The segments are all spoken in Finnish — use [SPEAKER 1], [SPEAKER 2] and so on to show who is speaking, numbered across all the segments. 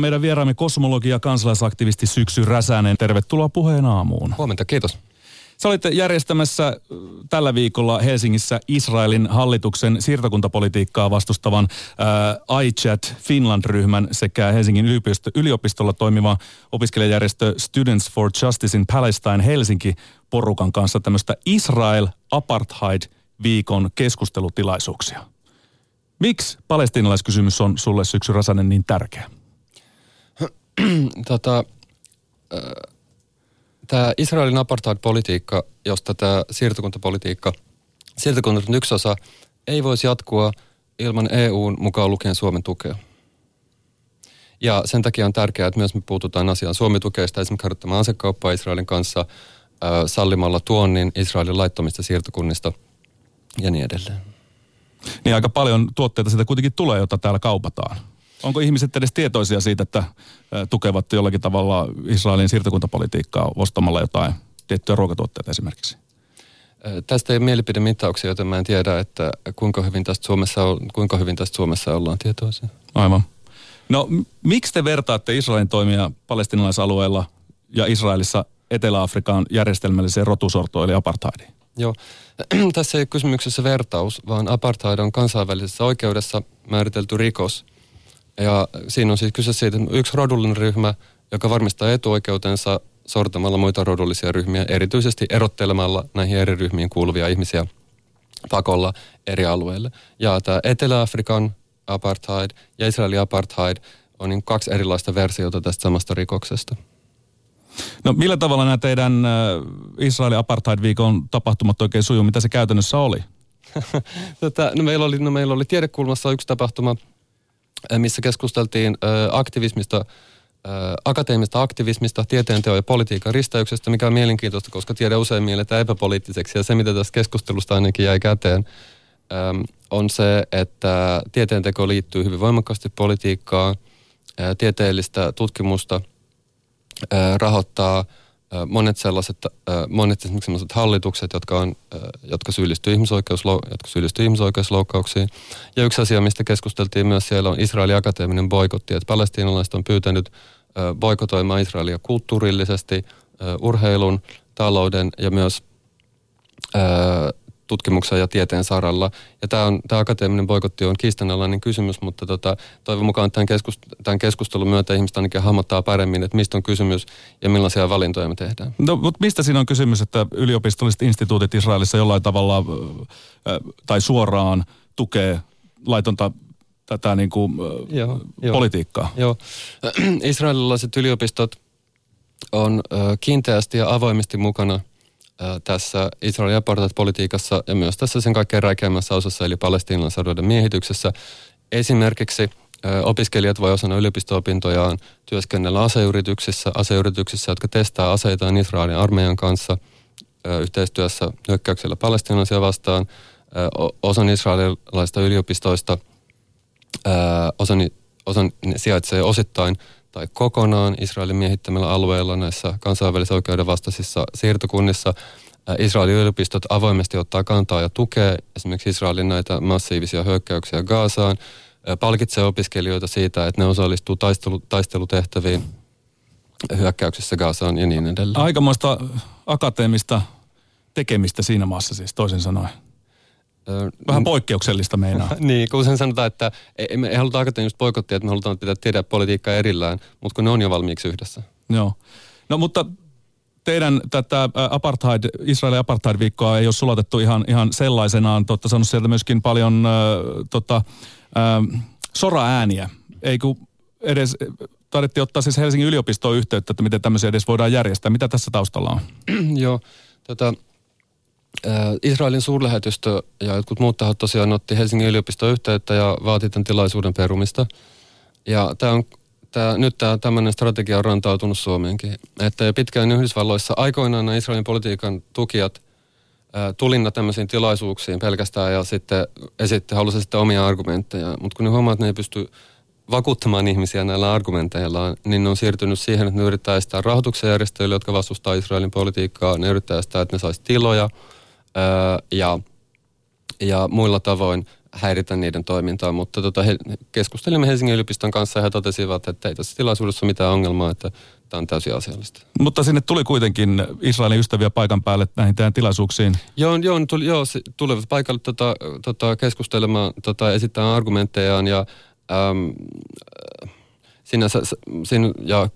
[SPEAKER 1] Meidän vieraamme kosmologi ja kansalaisaktivisti Syksy Räsänen. Tervetuloa puheen aamuun.
[SPEAKER 2] Huomenta, kiitos.
[SPEAKER 1] Sä olitte järjestämässä tällä viikolla Helsingissä Israelin hallituksen siirtokuntapolitiikkaa vastustavan äh, iChat Finland-ryhmän sekä Helsingin yliopisto, yliopistolla toimiva opiskelijajärjestö Students for Justice in Palestine Helsinki-porukan kanssa tämmöistä Israel Apartheid-viikon keskustelutilaisuuksia. Miksi palestiinalaiskysymys on sulle Syksy Räsänen niin tärkeä?
[SPEAKER 2] tota, tämä Israelin apartheid-politiikka, josta tämä siirtokuntapolitiikka, siirtokunta on yksi osa, ei voisi jatkua ilman EUn mukaan lukien Suomen tukea. Ja sen takia on tärkeää, että myös me puututaan asiaan. Suomi tukee sitä esimerkiksi harjoittamaan asekauppaa Israelin kanssa äh, sallimalla tuonnin Israelin laittomista siirtokunnista ja niin edelleen.
[SPEAKER 1] Niin aika paljon tuotteita siitä kuitenkin tulee, jota täällä kaupataan. Onko ihmiset edes tietoisia siitä, että tukevat jollakin tavalla Israelin siirtokuntapolitiikkaa ostamalla jotain tiettyjä ruokatuotteita esimerkiksi?
[SPEAKER 2] Tästä ei ole mielipidemittauksia, joten mä en tiedä, että kuinka hyvin tästä Suomessa, on, kuinka hyvin tästä Suomessa ollaan tietoisia.
[SPEAKER 1] Aivan. No miksi te vertaatte Israelin toimia palestinalaisalueella ja Israelissa Etelä-Afrikan järjestelmälliseen rotusortoon eli apartheidiin?
[SPEAKER 2] Joo, tässä ei ole kysymyksessä vertaus, vaan apartheid on kansainvälisessä oikeudessa määritelty rikos – ja siinä on siis kyse siitä, että yksi rodullinen ryhmä, joka varmistaa etuoikeutensa sortamalla muita rodullisia ryhmiä, erityisesti erottelemalla näihin eri ryhmiin kuuluvia ihmisiä pakolla eri alueille. Ja tämä Etelä-Afrikan apartheid ja Israelin apartheid on niin kaksi erilaista versiota tästä samasta rikoksesta.
[SPEAKER 1] No millä tavalla nämä teidän Israelin apartheid-viikon tapahtumat oikein sujuu? Mitä se käytännössä oli?
[SPEAKER 2] Tätä, no meillä, oli, no meillä oli tiedekulmassa yksi tapahtuma, missä keskusteltiin aktivismista, akateemista aktivismista, tieteenteon ja politiikan risteyksestä, mikä on mielenkiintoista, koska tiede usein mielletään epäpoliittiseksi. Ja se, mitä tästä keskustelusta ainakin jäi käteen, on se, että tieteenteko liittyy hyvin voimakkaasti politiikkaan, tieteellistä tutkimusta rahoittaa – monet sellaiset, monet sellaiset hallitukset, jotka, on, jotka syyllistyy, jotka syyllistyy ihmisoikeusloukkauksiin. Ja yksi asia, mistä keskusteltiin myös siellä on Israelin akateeminen boikotti, että palestiinalaiset on pyytänyt boikotoimaan Israelia kulttuurillisesti, urheilun, talouden ja myös tutkimuksen ja tieteen saralla. Ja tämä, on, tämä akateeminen boikotti on kiistanalainen kysymys, mutta tota, toivon mukaan tämän, keskust, tämän keskustelun myötä ihmistä ainakin hahmottaa paremmin, että mistä on kysymys ja millaisia valintoja me tehdään.
[SPEAKER 1] No, mutta mistä siinä on kysymys, että yliopistolliset instituutit Israelissa jollain tavalla tai suoraan tukee laitonta tätä niin kuin, joo, politiikkaa?
[SPEAKER 2] Joo. Israelilaiset yliopistot on kiinteästi ja avoimesti mukana – tässä Israelin apartheid-politiikassa ja myös tässä sen kaikkein räikeimmässä osassa eli palestiinalaisalueiden miehityksessä. Esimerkiksi opiskelijat voi osana yliopisto-opintojaan työskennellä aseyrityksissä, aseyrityksissä, jotka testaa aseitaan Israelin armeijan kanssa yhteistyössä hyökkäyksellä palestiinalaisia vastaan. Osan israelilaisista yliopistoista, osan, osan sijaitsee osittain tai kokonaan Israelin miehittämällä alueella näissä kansainvälisen oikeuden vastaisissa siirtokunnissa. Israelin yliopistot avoimesti ottaa kantaa ja tukee esimerkiksi Israelin näitä massiivisia hyökkäyksiä Gaasaan, palkitsee opiskelijoita siitä, että ne osallistuu taistelu, taistelutehtäviin hyökkäyksissä Gaasaan ja niin edelleen.
[SPEAKER 1] Aikamoista akateemista tekemistä siinä maassa siis toisin sanoen. Vähän poikkeuksellista meinaa.
[SPEAKER 2] niin, kun sen sanotaan, että ei, me ei haluta akateemista poikottia, että me halutaan pitää tehdä politiikkaa erillään, mutta kun ne on jo valmiiksi yhdessä.
[SPEAKER 1] Joo. No mutta teidän tätä apartheid, Israelin apartheid-viikkoa ei ole sulatettu ihan, ihan sellaisenaan. Totta sanonut sieltä myöskin paljon äh, tota, äh, sora-ääniä. Ei kun edes taidettiin ottaa siis Helsingin yliopistoon yhteyttä, että miten tämmöisiä edes voidaan järjestää. Mitä tässä taustalla on?
[SPEAKER 2] Joo, tota, Israelin suurlähetystö ja jotkut muut tahot tosiaan otti Helsingin yliopistoon yhteyttä ja vaati tämän tilaisuuden perumista. Ja tämä on, tämä, nyt tämä tämmöinen strategia on rantautunut Suomeenkin. Että pitkään Yhdysvalloissa aikoinaan Israelin politiikan tukijat tulinna tämmöisiin tilaisuuksiin pelkästään ja sitten esitti, halusi sitten omia argumentteja. Mutta kun ne huomaa, että ne ei pysty vakuuttamaan ihmisiä näillä argumenteilla, niin ne on siirtynyt siihen, että ne yrittää estää rahoituksen järjestöille, jotka vastustaa Israelin politiikkaa. Ne yrittää estää, että ne saisi tiloja – ja, ja muilla tavoin häiritä niiden toimintaa, mutta tota, he, keskustelimme Helsingin yliopiston kanssa ja he totesivat, että ei tässä tilaisuudessa ole mitään ongelmaa, että tämä on täysin asiallista.
[SPEAKER 1] Mutta sinne tuli kuitenkin Israelin ystäviä paikan päälle näihin teidän tilaisuuksiin.
[SPEAKER 2] Joo, joo, tuli, joo tulivat paikalle tota, tota, keskustelemaan, tota, esittämään argumenttejaan ja, äm, sinä, sinä, ja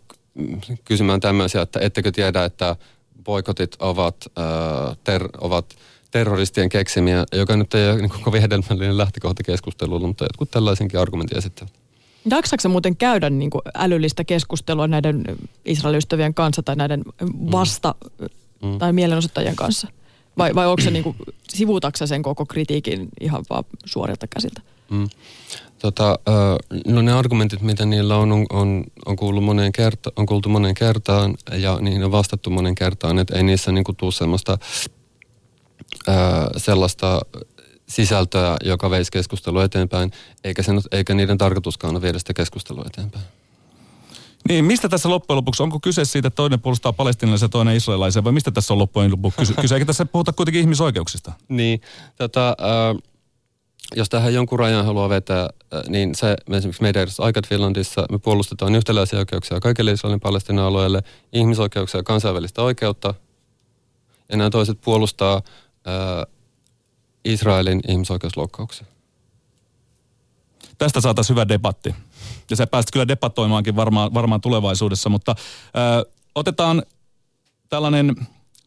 [SPEAKER 2] kysymään tämmöisiä, että ettekö tiedä, että boikotit ovat, äh, ter, ovat terroristien keksimiä, joka nyt ei ole niin kovin hedelmällinen lähtökohta keskustelulla, mutta jotkut tällaisenkin argumentin esittävät.
[SPEAKER 3] Jaksaako muuten käydä niin kuin älyllistä keskustelua näiden Israelin kanssa tai näiden vasta- mm. tai mielenosoittajien kanssa? Vai, vai onko se niin kuin, sen koko kritiikin ihan vaan suorilta käsiltä? Mm.
[SPEAKER 2] Tota, no ne argumentit, mitä niillä on, on, on, on, kuullut moneen kerta, on kuultu moneen kertaan ja niihin on vastattu moneen kertaan, että ei niissä niin kuin, tule semmoista sellaista sisältöä, joka veisi keskustelua eteenpäin, eikä, sen, eikä niiden tarkoituskaan ole viedä sitä keskustelua eteenpäin.
[SPEAKER 1] Niin, mistä tässä loppujen lopuksi, onko kyse siitä, että toinen puolustaa palestinalaisia ja toinen israelilaisia, vai mistä tässä on loppujen lopuksi kyse? kyse eikä tässä puhuta kuitenkin ihmisoikeuksista?
[SPEAKER 2] niin, tota, äh, jos tähän jonkun rajan haluaa vetää, äh, niin se esimerkiksi meidän Aikat Finlandissa me puolustetaan yhtäläisiä oikeuksia kaikille Israelin palestina alueelle, ihmisoikeuksia ja kansainvälistä oikeutta, ja nämä toiset puolustaa äh, Israelin ihmisoikeusloukkauksia.
[SPEAKER 1] Tästä saataisiin hyvä debatti. Ja sä pääset kyllä debatoimaankin varmaan, varmaan tulevaisuudessa, mutta ö, otetaan tällainen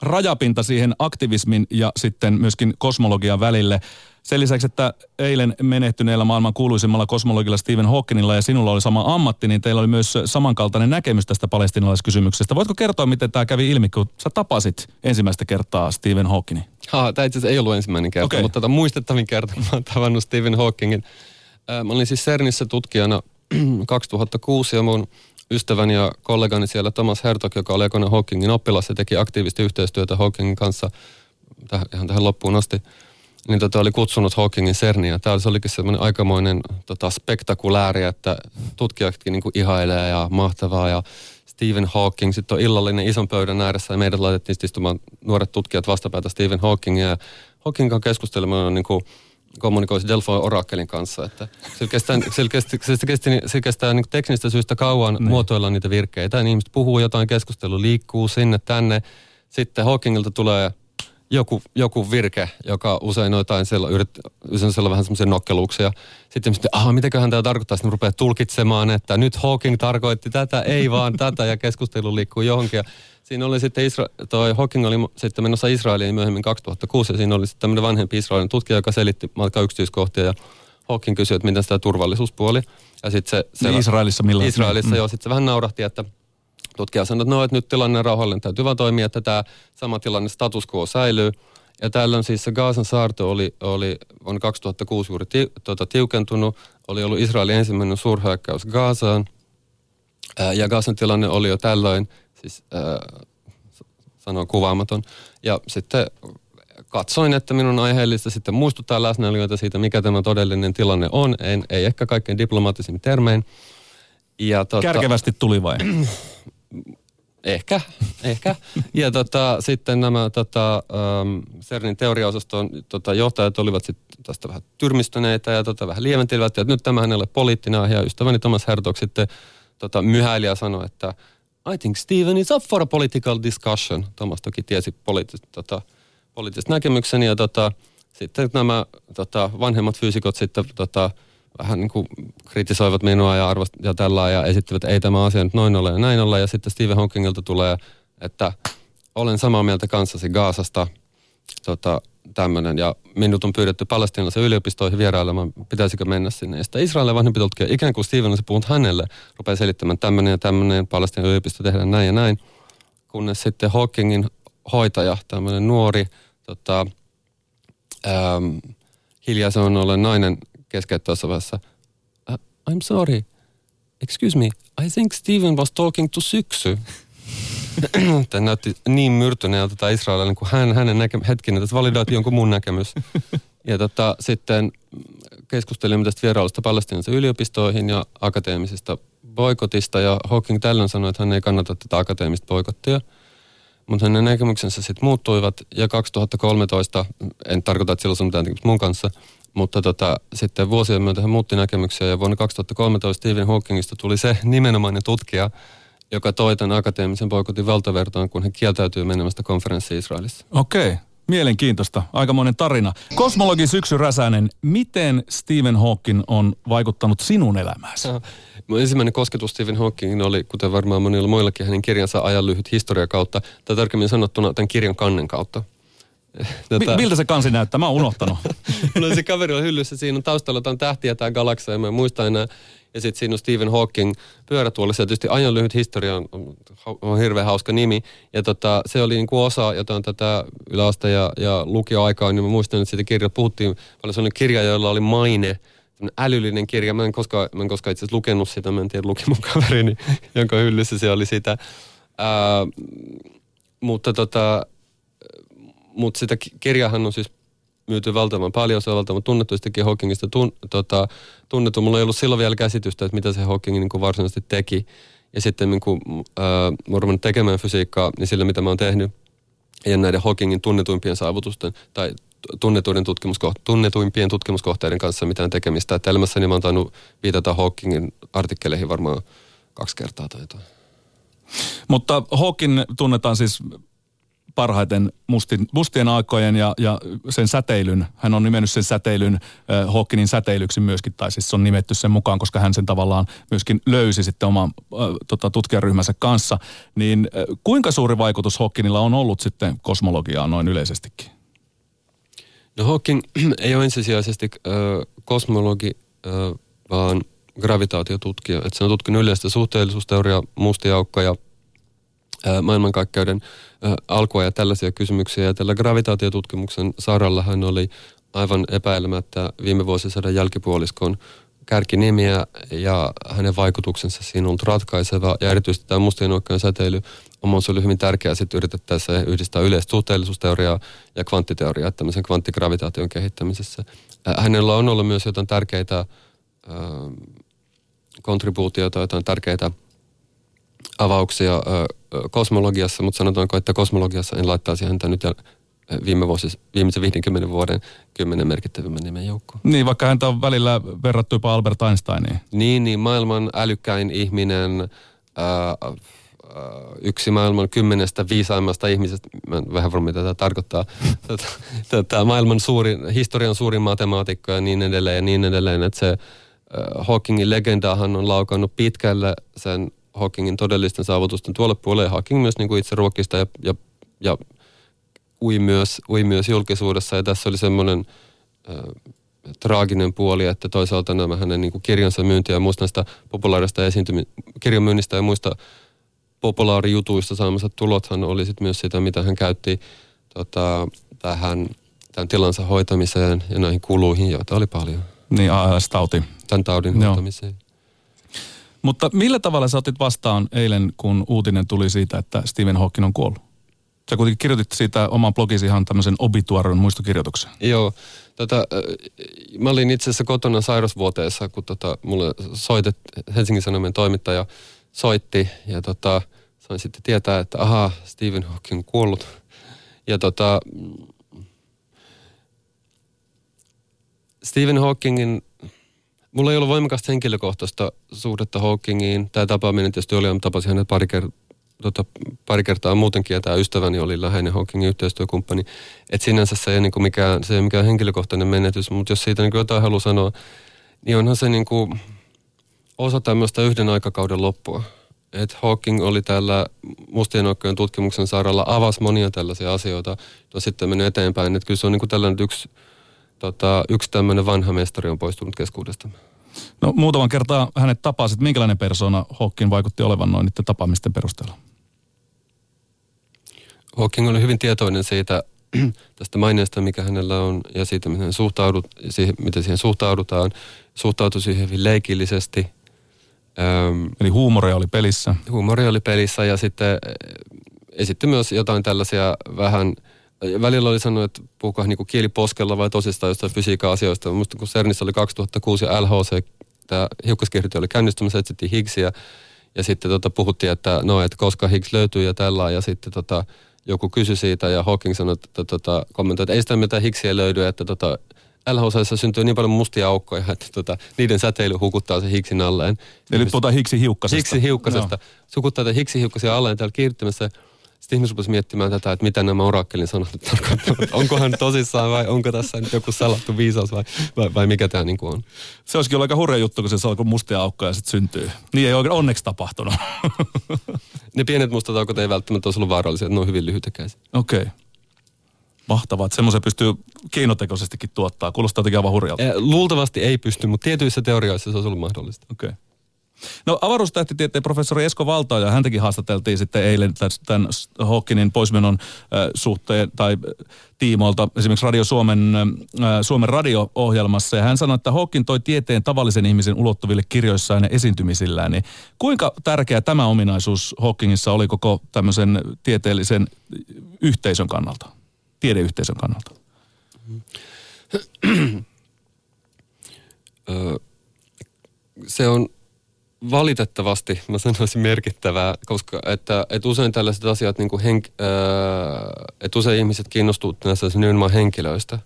[SPEAKER 1] rajapinta siihen aktivismin ja sitten myöskin kosmologian välille. Sen lisäksi, että eilen menehtyneellä maailman kuuluisimmalla kosmologilla Stephen Hawkingilla ja sinulla oli sama ammatti, niin teillä oli myös samankaltainen näkemys tästä palestinalaiskysymyksestä. Voitko kertoa, miten tämä kävi ilmi, kun sä tapasit ensimmäistä kertaa Stephen Hawkingin?
[SPEAKER 2] Ha, tämä itse asiassa ei ollut ensimmäinen kerta, okay. mutta tätä muistettavin kerta, kun mä oon tavannut Stephen Hawkingin. Mä olin siis CERNissä tutkijana 2006 ja mun ystäväni ja kollegani siellä Thomas Hertog, joka oli aikoinaan Hawkingin oppilas ja teki aktiivisesti yhteistyötä Hawkingin kanssa täh, ihan tähän loppuun asti niin tota, oli kutsunut Hawkingin CERNiä. Tämä oli, olikin semmoinen aikamoinen tota, spektakulääri, että tutkijatkin niin kuin ihailee ja mahtavaa. Ja Stephen Hawking, sitten on illallinen ison pöydän ääressä ja meidät laitettiin istumaan nuoret tutkijat vastapäätä Stephen Hawkingia. Ja Hawking kanssa keskustelemään niin kuin kommunikoisi Delfoy Orakelin kanssa. Että se kestää, se kesti, se kesti, se kestää niin teknistä syystä kauan niin. muotoilla niitä virkkeitä. Ja ihmiset puhuu jotain, keskustelu liikkuu sinne tänne. Sitten Hawkingilta tulee joku, joku virke, joka usein on jotain siellä, yrit, usein siellä vähän semmoisia nokkeluuksia. Sitten sitten, aha, mitäköhän tämä tarkoittaa, sitten rupeaa tulkitsemaan, että nyt Hawking tarkoitti tätä, ei vaan tätä, ja keskustelu liikkuu johonkin. Ja siinä oli sitten, Isra- toi Hawking oli sitten menossa Israeliin myöhemmin 2006, ja siinä oli sitten tämmöinen vanhempi Israelin tutkija, joka selitti matka yksityiskohtia, ja Hawking kysyi, että miten sitä turvallisuuspuoli. Ja sitten se, se
[SPEAKER 1] niin Israelissa milloin?
[SPEAKER 2] Israelissa, mm. joo, sitten se vähän naurahti, että tutkija sanoi, että no, että nyt tilanne on rauhallinen, täytyy vaan toimia, että tämä sama tilanne status quo säilyy. Ja tällöin siis se Gaasan saarto oli, oli on 2006 juuri ti, tuota, tiukentunut, oli ollut Israelin ensimmäinen suurhyökkäys Gaasaan. Ää, ja Gaasan tilanne oli jo tällöin, siis ää, sanon kuvaamaton. Ja sitten katsoin, että minun aiheellista sitten muistuttaa läsnäolijoita siitä, mikä tämä todellinen tilanne on. En, ei ehkä kaikkein diplomaattisin termein.
[SPEAKER 1] Ja, tota, Kärkevästi tuli vai?
[SPEAKER 2] Ehkä, ehkä. Ja tota, sitten nämä tota, um, CERNin teoriaosaston tota, johtajat olivat sitten tästä vähän tyrmistyneitä ja tota, vähän lieventelivät, että nyt tämä hänelle poliittinen aihe. Ja ystäväni Thomas Hertog sitten tota, myhäili ja sanoi, että I think Steven is up for a political discussion. Thomas toki tiesi poliittista tota, poliittiset näkemykseni ja tota, sitten nämä tota, vanhemmat fyysikot sitten tota, vähän niin kuin kritisoivat minua ja, arvost, ja tällä ja esittivät, että ei tämä asia nyt noin ole ja näin ole. Ja sitten Stephen Hawkingilta tulee, että olen samaa mieltä kanssasi Gaasasta, tota, tämmöinen. Ja minut on pyydetty palestinalaisen yliopistoihin vierailemaan, pitäisikö mennä sinne. Ja sitten Israelin vanhempi tutkija, ikään kuin Steven olisi puhunut hänelle, rupeaa selittämään tämmöinen ja tämmöinen, palestinan yliopisto tehdään näin ja näin. Kunnes sitten Hawkingin hoitaja, tämmöinen nuori, tota, ähm, hiljaisen ollen nainen, keskeytti tuossa vaiheessa. Uh, I'm sorry. Excuse me. I think Steven was talking to Syksy. Tämä näytti niin myrtyneeltä tämä israelilainen kuin hän, hänen näke- hetkinen, että validoitiin jonkun mun näkemys. Ja tota, sitten keskustelimme tästä vierailusta palestinalaisen yliopistoihin ja akateemisesta boikotista. Ja Hawking tällöin sanoi, että hän ei kannata tätä akateemista boikottia. Mutta hänen näkemyksensä sitten muuttuivat ja 2013, en tarkoita, että silloin on mitään mun kanssa, Mutta tota, sitten vuosien myötä hän muutti näkemyksiä ja vuonna 2013 Stephen Hawkingista tuli se nimenomainen tutkija, joka toi tämän akateemisen poikotin valtavertaan, kun hän kieltäytyy menemästä konferenssiin Israelissa.
[SPEAKER 1] Okei. Okay. Mielenkiintoista. Aikamoinen tarina. Kosmologi Syksy Räsänen, miten Stephen Hawking on vaikuttanut sinun elämääsi?
[SPEAKER 2] Mun ensimmäinen kosketus Stephen Hawkingin oli, kuten varmaan monilla muillakin, hänen kirjansa ajan lyhyt historia kautta, tai tarkemmin sanottuna tämän kirjan kannen kautta.
[SPEAKER 1] Tätä... Miltä se kansi näyttää? Mä oon unohtanut.
[SPEAKER 2] no se kaveri on hyllyssä, siinä on taustalla jotain tähtiä tai galakseja, mä en muista enää. Ja sitten siinä on Stephen Hawking pyörätuolissa. Ja tietysti ajan lyhyt historia on, on, hirveän hauska nimi. Ja tota, se oli niin kuin osa jotain tätä yläaste- ja, ja lukioaikaa. Niin mä muistan, että siitä kirjaa puhuttiin paljon sellainen kirja, jolla oli maine älyllinen kirja. Mä en koskaan, mä en koskaan itse asiassa lukenut sitä, mä en tiedä luki mun kaverini, jonka hyllyssä se oli sitä. Ää, mutta tota, mutta sitä kirjahan on siis myyty valtavan paljon, se on valtavan tunnettu, sitäkin Hawkingista tun, tota, tunnettu. Mulla ei ollut silloin vielä käsitystä, että mitä se Hawking niin kuin varsinaisesti teki. Ja sitten niin kuin, äh, mä tekemään fysiikkaa, niin sillä mitä mä oon tehnyt, ja näiden Hawkingin tunnetuimpien saavutusten tai tunnetuiden tutkimusko- tunnetuimpien tutkimuskohteiden kanssa mitään tekemistä. Että elämässäni mä oon tainnut viitata Hawkingin artikkeleihin varmaan kaksi kertaa tai jotain.
[SPEAKER 1] Mutta Hawking tunnetaan siis parhaiten mustin, mustien aikojen ja, ja sen säteilyn. Hän on nimennyt sen säteilyn äh, Hawkinin säteilyksi myöskin, tai siis se on nimetty sen mukaan, koska hän sen tavallaan myöskin löysi sitten oman äh, tota, tutkijaryhmänsä kanssa. Niin äh, kuinka suuri vaikutus Hawkinilla on ollut sitten kosmologiaan noin yleisestikin?
[SPEAKER 2] No Hawking ei ole ensisijaisesti äh, kosmologi, äh, vaan gravitaatiotutkija. Että se on tutkinut yleistä suhteellisuusteoriaa, mustia aukkoja, maailmankaikkeuden alkua ja tällaisia kysymyksiä. Ja tällä gravitaatiotutkimuksen saralla hän oli aivan epäilemättä viime vuosisadan jälkipuoliskon kärkinimiä ja hänen vaikutuksensa siinä on ratkaiseva. Ja erityisesti tämä mustien oikean säteily se oli hyvin tärkeää sitten yritettäessä yhdistää yleistä suhteellisuusteoriaa ja kvanttiteoriaa tämmöisen kvanttigravitaation kehittämisessä. Hänellä on ollut myös jotain tärkeitä äh, kontribuutioita, jotain tärkeitä avauksia kosmologiassa, mutta sanotaanko, että kosmologiassa en laittaisi häntä nyt viime vuosi, viimeisen 50 vuoden kymmenen merkittävimmän nimen joukkoon.
[SPEAKER 1] Niin, vaikka häntä on välillä verrattu jopa Albert Einsteiniin.
[SPEAKER 2] Niin, niin maailman älykkäin ihminen, ää, yksi maailman kymmenestä viisaimmasta ihmisestä, mä en vähän varma mitä tämä tarkoittaa, tätä, tätä maailman suurin, historian suurin matemaatikko ja niin edelleen ja niin edelleen, että se Hawkingin legendahan on laukannut pitkälle sen Hawkingin todellisten saavutusten tuolle puolelle. Hawking myös niin kuin itse ruokista ja, ja, ja ui, myös, ui myös julkisuudessa. Ja tässä oli semmoinen äh, traaginen puoli, että toisaalta nämä hänen niin kuin kirjansa myyntiä ja muista näistä populaarista esiintymi- kirjamyynnistä ja muista populaarijutuista saamansa tulothan oli sit myös sitä, mitä hän käytti tota, tähän tämän tilansa hoitamiseen ja näihin kuluihin, joita oli paljon.
[SPEAKER 1] Niin, ALS-tauti.
[SPEAKER 2] Tämän taudin Joo. hoitamiseen.
[SPEAKER 1] Mutta millä tavalla sä otit vastaan eilen, kun uutinen tuli siitä, että Stephen Hawking on kuollut? Sä kuitenkin kirjoitit siitä oman blogisi ihan tämmöisen obituarin muistokirjoituksen.
[SPEAKER 2] Joo. Tota, mä olin itse asiassa kotona sairausvuoteessa, kun tota, mulle soitet, Helsingin Sanomien toimittaja soitti ja tota, sain sitten tietää, että aha, Stephen Hawking on kuollut. Ja tota, Stephen Hawkingin Mulla ei ollut voimakasta henkilökohtaista suhdetta Hawkingiin. Tämä tapaaminen tietysti oli, tapasin hänet pari, ker- tota, pari kertaa muutenkin, ja tämä ystäväni oli läheinen Hawkingin yhteistyökumppani. Että sinänsä se ei, niin kuin mikään, se ei mikään henkilökohtainen menetys, mutta jos siitä niin kuin jotain haluaa sanoa, niin onhan se niin kuin osa tämmöistä yhden aikakauden loppua. Että Hawking oli tällä mustien okkojen tutkimuksen saaralla, avasi monia tällaisia asioita, ja sitten meni eteenpäin. Että kyllä se on niin kuin tällainen yksi tota, yksi tämmöinen vanha mestari on poistunut keskuudesta.
[SPEAKER 1] No muutaman kertaa hänet tapasit. Minkälainen persona Hawking vaikutti olevan noin niiden tapaamisten perusteella?
[SPEAKER 2] Hawking oli hyvin tietoinen siitä tästä maineesta, mikä hänellä on, ja siitä, miten, suhtaudut, siihen, miten siihen suhtaudutaan. Suhtautui siihen hyvin leikillisesti.
[SPEAKER 1] Öm, Eli huumoria oli pelissä.
[SPEAKER 2] Huumoria oli pelissä, ja sitten esitti myös jotain tällaisia vähän – välillä oli sanonut, että puhukaa niin kieli poskella vai tosistaan jostain fysiikan asioista. Musta kun CERNissä oli 2006 ja LHC, tämä hiukkaskirjoitus oli käynnistymässä, etsittiin Higgsia. Ja sitten tota, puhuttiin, että no, että koska Higgs löytyy ja tällä. Ja sitten tota, joku kysyi siitä ja Hawking sanoi, että tota, kommentoi, että ei sitä mitään Higgsia löydy, että tota, LHCssä syntyy niin paljon mustia aukkoja, että tota, niiden säteily hukuttaa se hiksin alleen.
[SPEAKER 1] Eli puhutaan hiksi hiukkasesta.
[SPEAKER 2] Hiksi hiukkasesta. Se hukuttaa hiksi hiukkasia alleen täällä kiihdyttämässä. Sitten ihmiset rupesivat miettimään tätä, että mitä nämä orakkelin sanat tarkoittavat. Onkohan tosissaan vai onko tässä nyt joku salattu viisaus vai, vai, vai mikä tämä niin on?
[SPEAKER 1] Se olisikin ollut aika hurja juttu, kun se saa kun mustia aukkoja ja sitten syntyy. Niin ei oikein onneksi tapahtunut.
[SPEAKER 2] ne pienet mustat aukot ei välttämättä olisi ollut vaarallisia, että ne on hyvin lyhytekäisiä.
[SPEAKER 1] Okei. Okay. Mahtavaa, että semmoisen pystyy keinotekoisestikin tuottaa. Kuulostaa jotenkin aivan hurjalta.
[SPEAKER 2] Luultavasti ei pysty, mutta tietyissä teorioissa se olisi ollut mahdollista.
[SPEAKER 1] Okei. Okay. No avaruustähtitieteen professori Esko ja häntäkin haastateltiin sitten eilen tämän Hawkinin poismenon suhteen tai tiimoilta esimerkiksi Radio Suomen, Suomen radio-ohjelmassa. Ja hän sanoi, että Hawking toi tieteen tavallisen ihmisen ulottuville kirjoissaan ja esiintymisillään. Niin kuinka tärkeä tämä ominaisuus Hawkingissa oli koko tämmöisen tieteellisen yhteisön kannalta, tiedeyhteisön kannalta?
[SPEAKER 2] se on valitettavasti, mä sanoisin merkittävää, koska että, että usein tällaiset asiat, niin kuin henk, ää, että usein ihmiset kiinnostuu näistä nimenomaan henkilöistä.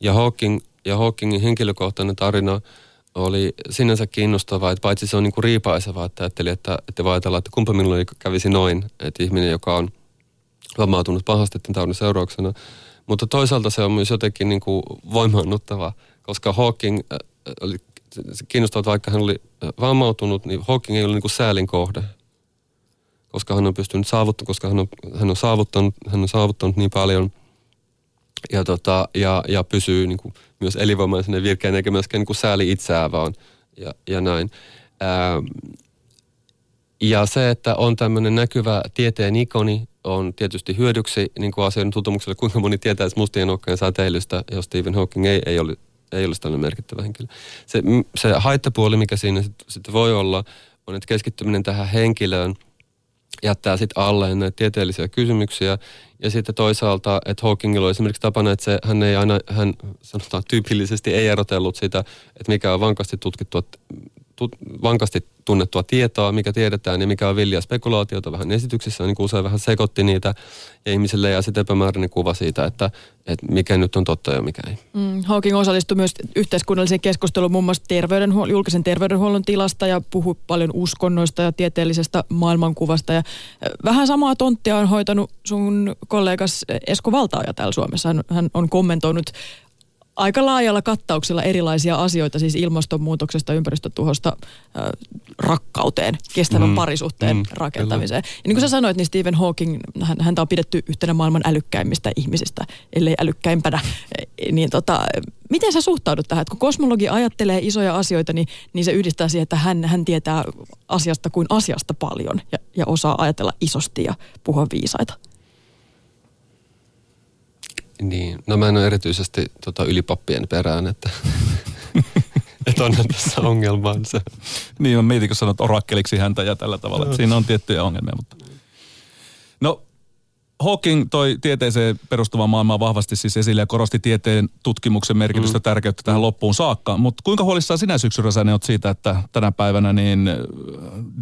[SPEAKER 2] Ja, Hawking, ja Hawkingin henkilökohtainen tarina oli sinänsä kiinnostavaa, että paitsi se on niin kuin riipaisevaa, että ajattelin, että, että voi ajatella, että kumpa minulle kävisi noin, että ihminen, joka on vammautunut pahasti tämän taudin seurauksena. Mutta toisaalta se on myös jotenkin niin kuin voimaannuttava, koska Hawking oli se kiinnostaa, että vaikka hän oli vammautunut, niin Hawking ei ole niin säälin kohde. Koska hän on pystynyt saavuttamaan, koska hän on, hän on, saavuttanut, hän on saavuttanut niin paljon ja, tota, ja, ja pysyy niin kuin myös elinvoimaisena ja virkeänä, eikä myöskään niin kuin sääli itseään vaan ja, ja näin. Ää, ja se, että on tämmöinen näkyvä tieteen ikoni, on tietysti hyödyksi niin kuin asioiden tutumukselle, kuinka moni tietäisi mustien nokkojen säteilystä, jos Stephen Hawking ei, ei ole ei olisi tällainen merkittävä henkilö. Se, se haittapuoli, mikä siinä sitten sit voi olla, on, että keskittyminen tähän henkilöön jättää sitten alleen näitä tieteellisiä kysymyksiä. Ja sitten toisaalta, että Hawkingilla on esimerkiksi tapana, että se, hän ei aina, hän sanotaan tyypillisesti ei erotellut sitä, että mikä on vankasti tutkittua tut, vankasti tunnettua tietoa, mikä tiedetään ja mikä on villiä spekulaatiota vähän esityksissä, niin kuin usein vähän sekoitti niitä ja ihmisille ja sitten epämääräinen kuva siitä, että, että mikä nyt on totta ja mikä ei.
[SPEAKER 3] Mm, Hawking osallistui myös yhteiskunnalliseen keskusteluun muun muassa terveydenhuollon, julkisen terveydenhuollon tilasta ja puhui paljon uskonnoista ja tieteellisestä maailmankuvasta. Ja vähän samaa tonttia on hoitanut sun kollegas Esko Valtaaja täällä Suomessa. Hän on kommentoinut aika laajalla kattauksella erilaisia asioita, siis ilmastonmuutoksesta, ympäristötuhosta, äh, rakkauteen, kestävän mm, parisuhteen mm, rakentamiseen. Kyllä. Ja niin kuin sä sanoit, niin Stephen Hawking, hän, häntä on pidetty yhtenä maailman älykkäimmistä ihmisistä, ellei älykkäimpänä. Niin tota, miten sä suhtaudut tähän, että kun kosmologi ajattelee isoja asioita, niin, niin se yhdistää siihen, että hän, hän tietää asiasta kuin asiasta paljon ja, ja osaa ajatella isosti ja puhua viisaita.
[SPEAKER 2] Niin, no mä en ole erityisesti tota, ylipappien perään, että, että onhan tässä ongelmansa.
[SPEAKER 1] niin, mä mietin, kun sanot orakkeliksi häntä ja tällä tavalla, että siinä on tiettyjä ongelmia, mutta... No, Hawking toi tieteeseen perustuvan maailmaa vahvasti siis esille ja korosti tieteen tutkimuksen merkitystä mm. tärkeyttä tähän mm. loppuun saakka. Mutta kuinka huolissaan sinä syksyllä sä oot siitä, että tänä päivänä niin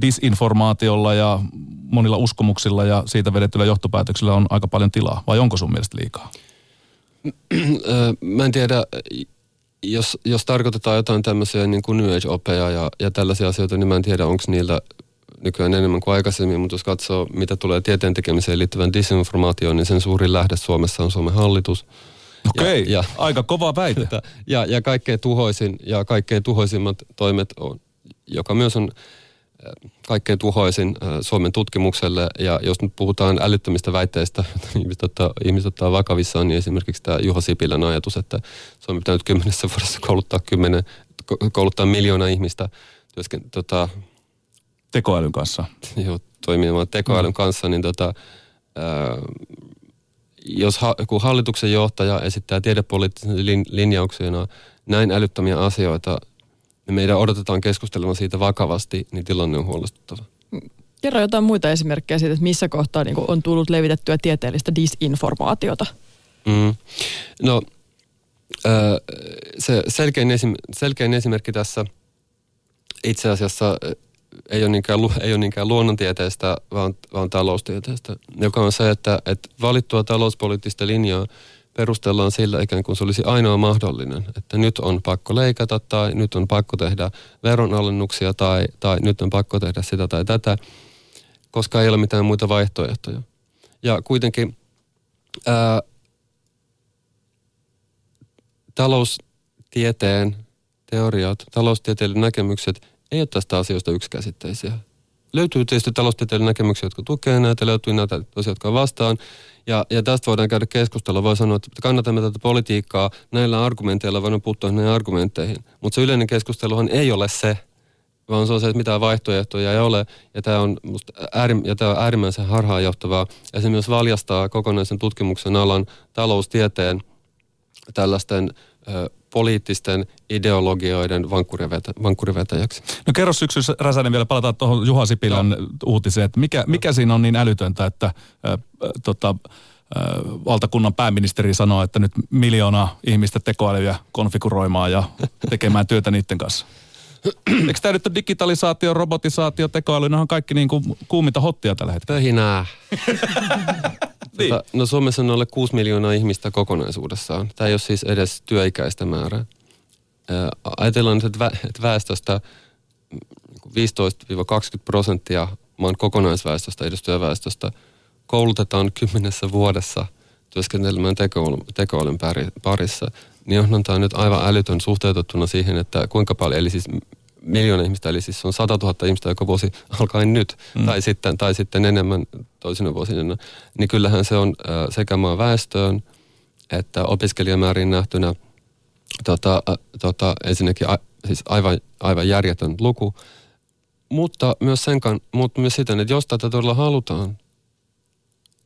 [SPEAKER 1] disinformaatiolla ja monilla uskomuksilla ja siitä vedetyllä johtopäätöksillä on aika paljon tilaa, vai onko sun mielestä liikaa?
[SPEAKER 2] Mä en tiedä, jos, jos tarkoitetaan jotain tämmöisiä niin kuin New Age-opeja ja, ja tällaisia asioita, niin mä en tiedä, onko niillä nykyään enemmän kuin aikaisemmin, mutta jos katsoo, mitä tulee tieteen tekemiseen liittyvän disinformaatioon, niin sen suurin lähde Suomessa on Suomen hallitus.
[SPEAKER 1] Okei, ja, ja, aika kova väite.
[SPEAKER 2] Ja, ja kaikkein tuhoisin ja kaikkein tuhoisimmat toimet, on, joka myös on kaikkein tuhoisin Suomen tutkimukselle. Ja jos nyt puhutaan älyttömistä väitteistä, ihmiset ottaa, ihmiset ottaa vakavissaan, niin esimerkiksi tämä Juho Sipilän ajatus, että Suomi pitää nyt kymmenessä vuodessa kouluttaa, kymmenen, kouluttaa miljoona ihmistä työsken, tota,
[SPEAKER 1] tekoälyn kanssa.
[SPEAKER 2] Joo, toimimaan tekoälyn mm. kanssa, niin tota, ää, jos ha, kun hallituksen johtaja esittää tiedepoliittisen lin, linjauksena näin älyttömiä asioita, ja meidän odotetaan keskustelemaan siitä vakavasti, niin tilanne on huolestuttava.
[SPEAKER 3] Kerro jotain muita esimerkkejä siitä, että missä kohtaa niin on tullut levitettyä tieteellistä disinformaatiota.
[SPEAKER 2] Mm. No, se selkein, esim, selkein esimerkki tässä itse asiassa ei ole niinkään, ei ole niinkään luonnontieteestä, vaan, vaan taloustieteestä, joka on se, että, että valittua talouspoliittista linjaa perustellaan sillä ikään kuin se olisi ainoa mahdollinen, että nyt on pakko leikata tai nyt on pakko tehdä veronalennuksia tai, tai nyt on pakko tehdä sitä tai tätä, koska ei ole mitään muita vaihtoehtoja. Ja kuitenkin ää, taloustieteen teoriat, taloustieteellinen näkemykset ei ole tästä asioista yksikäsitteisiä. Löytyy tietysti taloustieteellinen näkemyksiä, jotka tukevat näitä, löytyy näitä tosiaan, jotka vastaan. Ja, ja tästä voidaan käydä keskustelua. Voi sanoa, että kannatamme tätä politiikkaa näillä argumenteilla, voidaan puuttua näihin argumentteihin. Mutta se yleinen keskusteluhan ei ole se, vaan se on se, että mitään vaihtoehtoja ei ole. Ja tämä on, äärim, on äärimmäisen harhaanjohtavaa. Ja se myös valjastaa kokonaisen tutkimuksen alan taloustieteen tällaisten ö, poliittisten ideologioiden vankkurivetäjäksi.
[SPEAKER 1] No kerro syksyssä, Räsänen, vielä palataan tuohon Juha Sipilän no. uutiseen, että mikä, mikä siinä on niin älytöntä, että äh, tota, äh, valtakunnan pääministeri sanoo, että nyt miljoona ihmistä tekoälyä konfiguroimaan ja tekemään työtä niiden kanssa? Eikö tämä nyt ole digitalisaatio, robotisaatio, tekoäly, ne on kaikki niin kuin kuuminta hottia tällä hetkellä?
[SPEAKER 2] Pöhinää. niin. tota, no Suomessa on alle 6 miljoonaa ihmistä kokonaisuudessaan. Tämä ei ole siis edes työikäistä määrää. Ää, ajatellaan, että, että väestöstä 15-20 prosenttia maan kokonaisväestöstä, edes työväestöstä, koulutetaan kymmenessä vuodessa työskentelemään tekoälyn parissa, niin onhan tämä nyt aivan älytön suhteutettuna siihen, että kuinka paljon, eli siis miljoona ihmistä, eli siis on 100 000 ihmistä joka vuosi alkaen nyt, mm. tai, sitten, tai sitten enemmän toisina vuosina, niin kyllähän se on sekä maan väestöön että opiskelijamäärin nähtynä tota, tota, ensinnäkin a, siis aivan, aivan järjetön luku, mutta myös, sen, mutta myös siten, että jos tätä todella halutaan,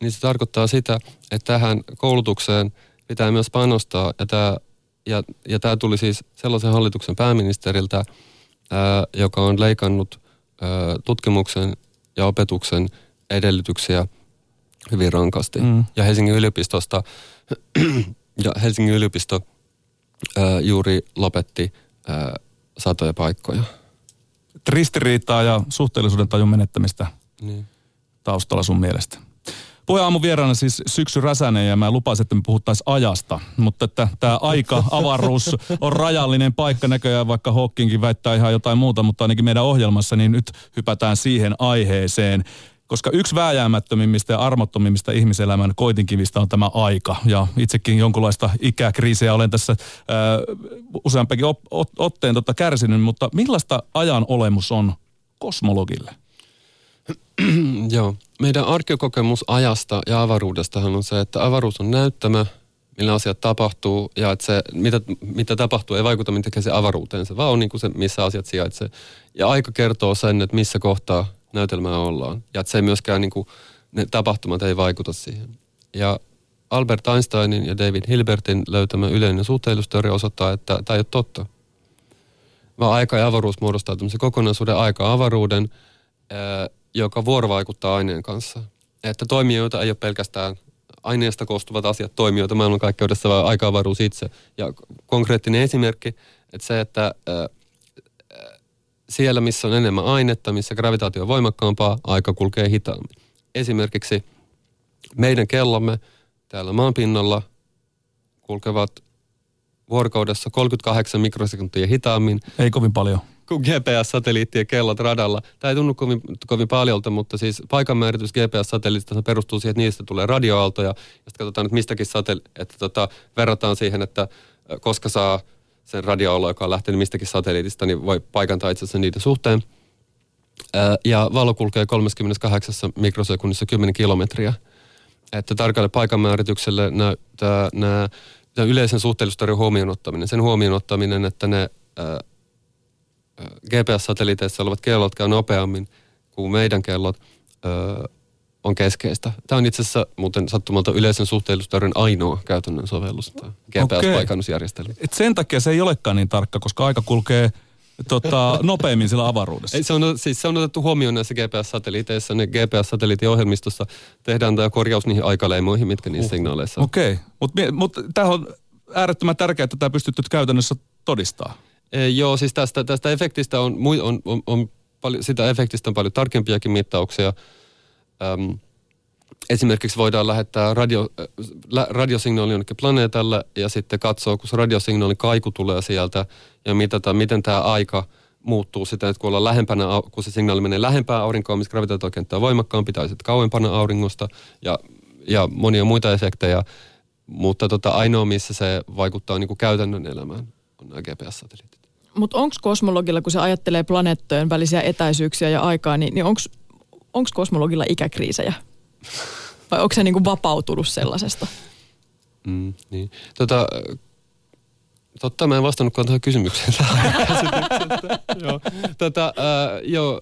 [SPEAKER 2] niin se tarkoittaa sitä, että tähän koulutukseen pitää myös panostaa, ja tämä, ja, ja tämä tuli siis sellaisen hallituksen pääministeriltä, ää, joka on leikannut ää, tutkimuksen ja opetuksen edellytyksiä hyvin rankasti. Mm. Ja Helsingin yliopistosta, ja Helsingin yliopisto ää, juuri lopetti ää, satoja paikkoja.
[SPEAKER 1] Ristiriitaa ja suhteellisuuden tajun menettämistä niin. taustalla sun mielestä? Puheen aamun vieraana siis Syksy Räsänen ja mä lupasin, että me puhuttaisiin ajasta. Mutta että tämä aika, avaruus on rajallinen paikka näköjään, vaikka Hawkingin väittää ihan jotain muuta, mutta ainakin meidän ohjelmassa, niin nyt hypätään siihen aiheeseen. Koska yksi vääjäämättömimmistä ja armottomimmista ihmiselämän koitinkivistä on tämä aika. Ja itsekin jonkunlaista ikäkriisiä olen tässä op, ot, otteen tota kärsinyt, mutta millaista ajan olemus on kosmologille?
[SPEAKER 2] Joo. Meidän arkiokokemus ajasta ja avaruudestahan on se, että avaruus on näyttämö, millä asiat tapahtuu ja että se, mitä, mitä tapahtuu, ei vaikuta mitenkään se avaruuteen. Se vaan on niin kuin se, missä asiat sijaitsee. Ja aika kertoo sen, että missä kohtaa näytelmää ollaan. Ja että se ei myöskään niin kuin, ne tapahtumat ei vaikuta siihen. Ja Albert Einsteinin ja David Hilbertin löytämä yleinen suhteellisuusteoria osoittaa, että tämä ei ole totta. Vaan aika ja avaruus muodostaa tämmöisen kokonaisuuden aika-avaruuden, joka vuorovaikuttaa aineen kanssa. Että toimijoita ei ole pelkästään aineesta koostuvat asiat toimijoita maailmankaikkeudessa, vaan aika-avaruus itse. Ja konkreettinen esimerkki, että se, että siellä, missä on enemmän ainetta, missä gravitaatio on voimakkaampaa, aika kulkee hitaammin. Esimerkiksi meidän kellomme täällä maanpinnalla kulkevat vuorokaudessa 38 mikrosekuntia hitaammin.
[SPEAKER 1] Ei kovin paljon
[SPEAKER 2] kuin GPS-satelliittien kellot radalla. Tämä ei tunnu kovin, kovin paljolta, mutta siis paikanmääritys GPS-satelliitista perustuu siihen, että niistä tulee radioaaltoja. Ja sitten katsotaan, että mistäkin satelli- että tota, verrataan siihen, että koska saa sen radioaalto, joka on lähtenyt mistäkin satelliitista, niin voi paikantaa itse asiassa niiden suhteen. Ja valo kulkee 38 mikrosekunnissa 10 kilometriä. Että tarkalle paikanmääritykselle näyttää nämä yleisen suhteellisuustarjon huomioon ottaminen. Sen huomioon ottaminen, että ne GPS-satelliiteissa olevat kellot käy nopeammin kuin meidän kellot, öö, on keskeistä. Tämä on itse asiassa muuten sattumalta yleisen suhteellisuusteorian ainoa käytännön sovellus, GPS-paikannusjärjestelmä.
[SPEAKER 1] Et sen takia se ei olekaan niin tarkka, koska aika kulkee tota, nopeammin sillä avaruudessa.
[SPEAKER 2] Ei, se, on, siis se on otettu huomioon näissä GPS-satelliiteissa. Ne GPS-satelliitin ohjelmistossa tehdään tämä korjaus niihin aikaleimoihin, mitkä niissä uh, signaaleissa
[SPEAKER 1] on. Okei, okay. mutta mut, tämä on äärettömän tärkeää, että tämä pystytty käytännössä todistaa.
[SPEAKER 2] E, joo, siis tästä, tästä efektistä on, on, on, on paljon, sitä efektistä on paljon tarkempiakin mittauksia. Öm, esimerkiksi voidaan lähettää radio, äh, radiosignaali jonnekin planeetalle ja sitten katsoa, kun se radiosignaali kaiku tulee sieltä ja mitata, miten tämä aika muuttuu sitä, että kun, ollaan lähempänä, kun se signaali menee lähempää aurinkoa, missä gravitaatiokenttä on voimakkaampi sitten kauempana auringosta ja, ja monia muita efektejä. Mutta tota, ainoa, missä se vaikuttaa niin kuin käytännön elämään, on nämä GPS-satelliitit.
[SPEAKER 3] Mutta onko kosmologilla, kun se ajattelee planeettojen välisiä etäisyyksiä ja aikaa, niin, niin onko kosmologilla ikäkriisejä? Vai onko se niinku vapautunut sellaisesta?
[SPEAKER 2] Mm, niin. Tota, totta, mä en vastannutkaan tähän kysymykseen. joo. Tota, äh, joo.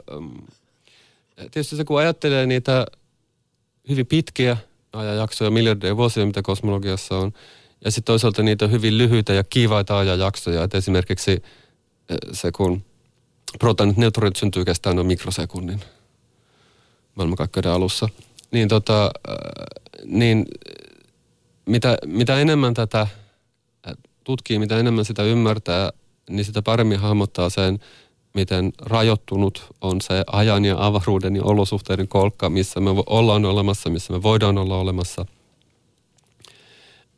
[SPEAKER 2] Tietysti se, kun ajattelee niitä hyvin pitkiä ajanjaksoja, miljardeja vuosia, mitä kosmologiassa on, ja sitten toisaalta niitä hyvin lyhyitä ja kiivaita ajanjaksoja, että esimerkiksi se, kun protonit neutronit syntyy kestää noin mikrosekunnin maailmankaikkeuden alussa – niin, tota, äh, niin mitä, mitä enemmän tätä tutkii, mitä enemmän sitä ymmärtää, niin sitä paremmin hahmottaa sen, miten rajoittunut on se ajan ja avaruuden ja olosuhteiden kolkka, missä me ollaan olemassa, missä me voidaan olla olemassa.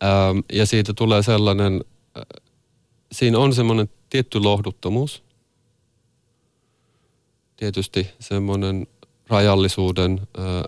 [SPEAKER 2] Ähm, ja siitä tulee sellainen, äh, siinä on semmoinen tietty lohduttomuus. Tietysti semmoinen rajallisuuden,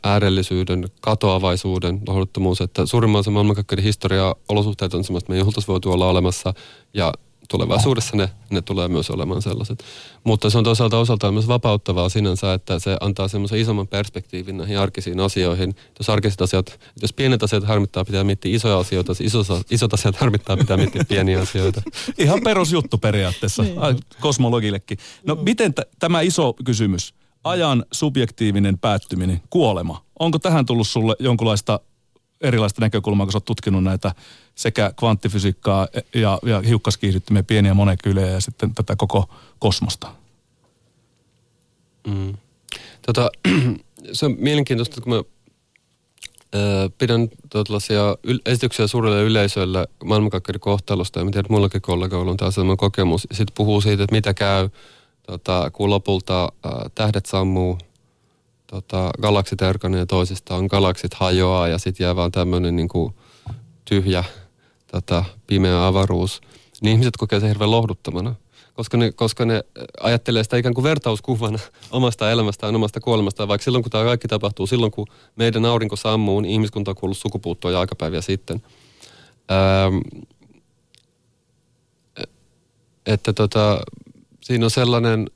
[SPEAKER 2] äärellisyyden, katoavaisuuden, lohduttomuus, että suurimman osa maailmankaikkeuden historiaa olosuhteet on sellaista, että me ei voitu olla olemassa ja tulevaisuudessa ne, ne tulee myös olemaan sellaiset. Mutta se on toisaalta osaltaan myös vapauttavaa sinänsä, että se antaa semmoisen isomman perspektiivin näihin arkisiin asioihin. Jos arkiset asiat, jos pienet asiat harmittaa, pitää miettiä isoja asioita, jos isot, isot asiat harmittaa, pitää miettiä pieniä asioita.
[SPEAKER 1] Ihan perusjuttu periaatteessa, niin. kosmologillekin. No miten t- tämä iso kysymys, ajan subjektiivinen päättyminen, kuolema. Onko tähän tullut sulle jonkunlaista erilaista näkökulmaa, kun sä oot tutkinut näitä sekä kvanttifysiikkaa ja, ja hiukkaskiihdyttimien pieniä molekyylejä ja sitten tätä koko kosmosta?
[SPEAKER 2] Mm. Tota, se on mielenkiintoista, kun mä pidän tällaisia yl- esityksiä suurelle yleisölle maailmankaikkeuden kohtalosta ja mä tiedän, että muillakin kollegoilla on taas sellainen kokemus. Sitten puhuu siitä, että mitä käy – tota, kun lopulta äh, tähdet sammuu, tota, galaksit erkanee toisistaan, galaksit hajoaa ja sitten jää vaan tämmöinen niin tyhjä tota, pimeä avaruus, niin ihmiset kokee sen hirveän lohduttamana. Koska ne, koska ne ajattelee sitä ikään kuin vertauskuvana omasta elämästään, omasta kuolemastaan, vaikka silloin kun tämä kaikki tapahtuu, silloin kun meidän aurinko sammuu, niin ihmiskunta on kuullut sukupuuttoa ja aikapäiviä sitten. Ähm, että tota, siinä on sellainen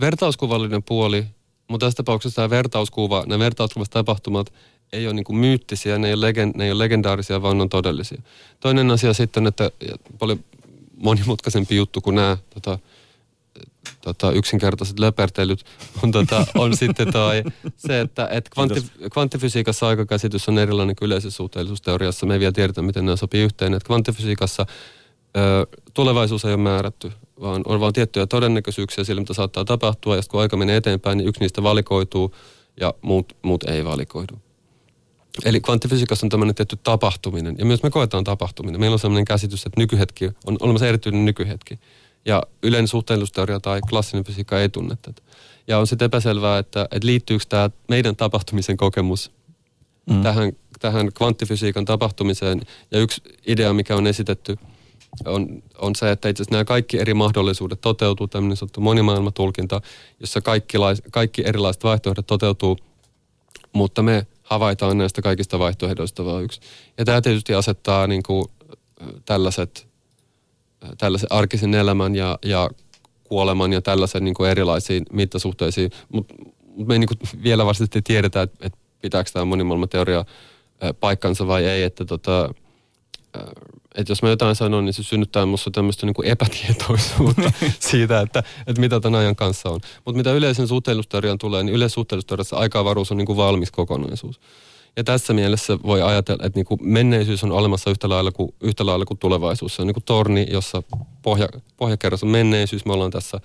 [SPEAKER 2] vertauskuvallinen puoli, mutta tässä tapauksessa tämä vertauskuva, nämä vertauskuvasta tapahtumat ei ole niin myyttisiä, ne ei, ole legend, ne ei ole legendaarisia, vaan on todellisia. Toinen asia sitten, että paljon monimutkaisempi juttu kuin nämä tota, tota, yksinkertaiset löpertelyt on, tota, on sitten toi, se, että et kvantti, kvanttifysiikassa aikakäsitys on erilainen kuin yleisessä suhteellisuusteoriassa. Me ei vielä tiedetä, miten nämä sopii yhteen. Et kvanttifysiikassa ö, tulevaisuus ei ole määrätty vaan on vaan tiettyjä todennäköisyyksiä sille, mitä saattaa tapahtua, ja kun aika menee eteenpäin, niin yksi niistä valikoituu, ja muut, muut ei valikoidu. Eli kvanttifysiikassa on tämmöinen tietty tapahtuminen, ja myös me koetaan tapahtuminen. Meillä on sellainen käsitys, että nykyhetki on olemassa erityinen nykyhetki. Ja yleinen suhteellisuusteoria tai klassinen fysiikka ei tunne tätä. Ja on sitten epäselvää, että, että liittyykö tämä meidän tapahtumisen kokemus mm. tähän, tähän kvanttifysiikan tapahtumiseen. Ja yksi idea, mikä on esitetty – on, on se, että itse asiassa nämä kaikki eri mahdollisuudet toteutuu, tämmöinen sanottu monimaailmatulkinta, jossa kaikki, lais, kaikki erilaiset vaihtoehdot toteutuu, mutta me havaitaan näistä kaikista vaihtoehdoista vain yksi. Ja tämä tietysti asettaa niin kuin, tällaiset, tällaisen arkisen elämän ja, ja kuoleman ja tällaisen niin kuin erilaisiin mittasuhteisiin, mutta mut me ei niin kuin vielä varsinaisesti tiedetä, että, että pitääkö tämä monimaailmateoria paikkansa vai ei, että tota, että jos mä jotain sanon, niin se synnyttää minussa tämmöistä niin kuin epätietoisuutta siitä, että, että mitä tämän ajan kanssa on. Mutta mitä yleisen suhteellisuusteorian tulee, niin yleisen suhteellisuusteoriassa aikavaruus on niin kuin valmis kokonaisuus. Ja tässä mielessä voi ajatella, että niin kuin menneisyys on olemassa yhtä lailla kuin, yhtä lailla kuin tulevaisuus. Se on niin kuin torni, jossa pohja, pohjakerros on menneisyys. Me ollaan tässä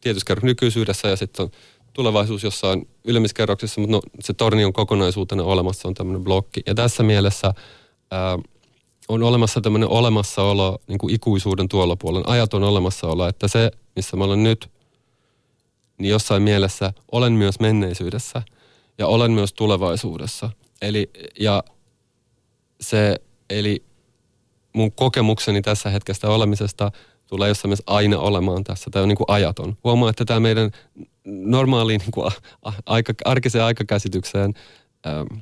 [SPEAKER 2] tietyssä kerroksessa nykyisyydessä ja sitten on tulevaisuus jossain ylemmissä kerroksissa, mutta no, se torni on kokonaisuutena olemassa, on tämmöinen blokki. Ja tässä mielessä ää, on olemassa tämmöinen olemassaolo niin kuin ikuisuuden tuolla puolen. Ajaton olemassaolo, että se, missä mä olen nyt, niin jossain mielessä olen myös menneisyydessä. ja olen myös tulevaisuudessa. Eli, ja se, eli mun kokemukseni tässä hetkestä olemisesta tulee jossain mielessä aina olemaan tässä. Tämä on niin kuin ajaton. Huomaa, että tämä meidän normaaliin niin kuin aika, arkiseen aikakäsitykseen ähm,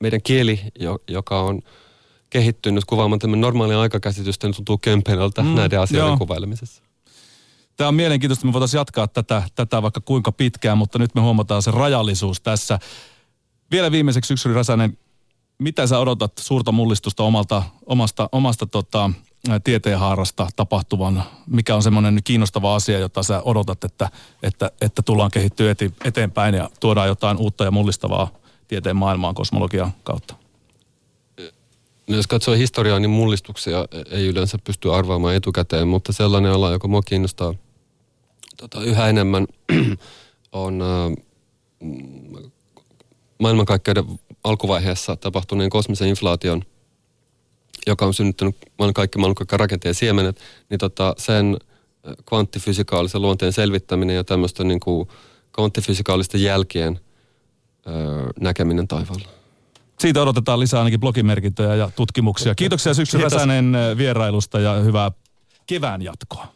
[SPEAKER 2] meidän kieli, joka on kehittynyt kuvaamaan tämän normaalin aikakäsitysten tuntuu kömpenöltä mm, näiden asioiden joo. kuvailemisessa.
[SPEAKER 1] Tämä on mielenkiintoista, me voitaisiin jatkaa tätä, tätä vaikka kuinka pitkään, mutta nyt me huomataan se rajallisuus tässä. Vielä viimeiseksi Yksuri Räsänen, mitä sä odotat suurta mullistusta omalta, omasta, omasta tota, tieteenhaarasta tapahtuvan? Mikä on semmoinen kiinnostava asia, jota sä odotat, että, että, että tullaan kehittyä eteenpäin ja tuodaan jotain uutta ja mullistavaa tieteen maailmaan kosmologian kautta?
[SPEAKER 2] No jos katsoo historiaa, niin mullistuksia ei yleensä pysty arvaamaan etukäteen, mutta sellainen ala, joka mua kiinnostaa tota, yhä enemmän, on äh, maailmankaikkeuden alkuvaiheessa tapahtuneen kosmisen inflaation, joka on synnyttänyt kaikki maailmankaikkeuden rakenteen siemenet, niin tota, sen kvanttifysikaalisen luonteen selvittäminen ja tämmöistä niin kuin kvanttifysikaalisten jälkien ö, näkeminen taivaalla.
[SPEAKER 1] Siitä odotetaan lisää ainakin blogimerkintöjä ja tutkimuksia. Kiitoksia Syksy Räsänen vierailusta ja hyvää kevään jatkoa.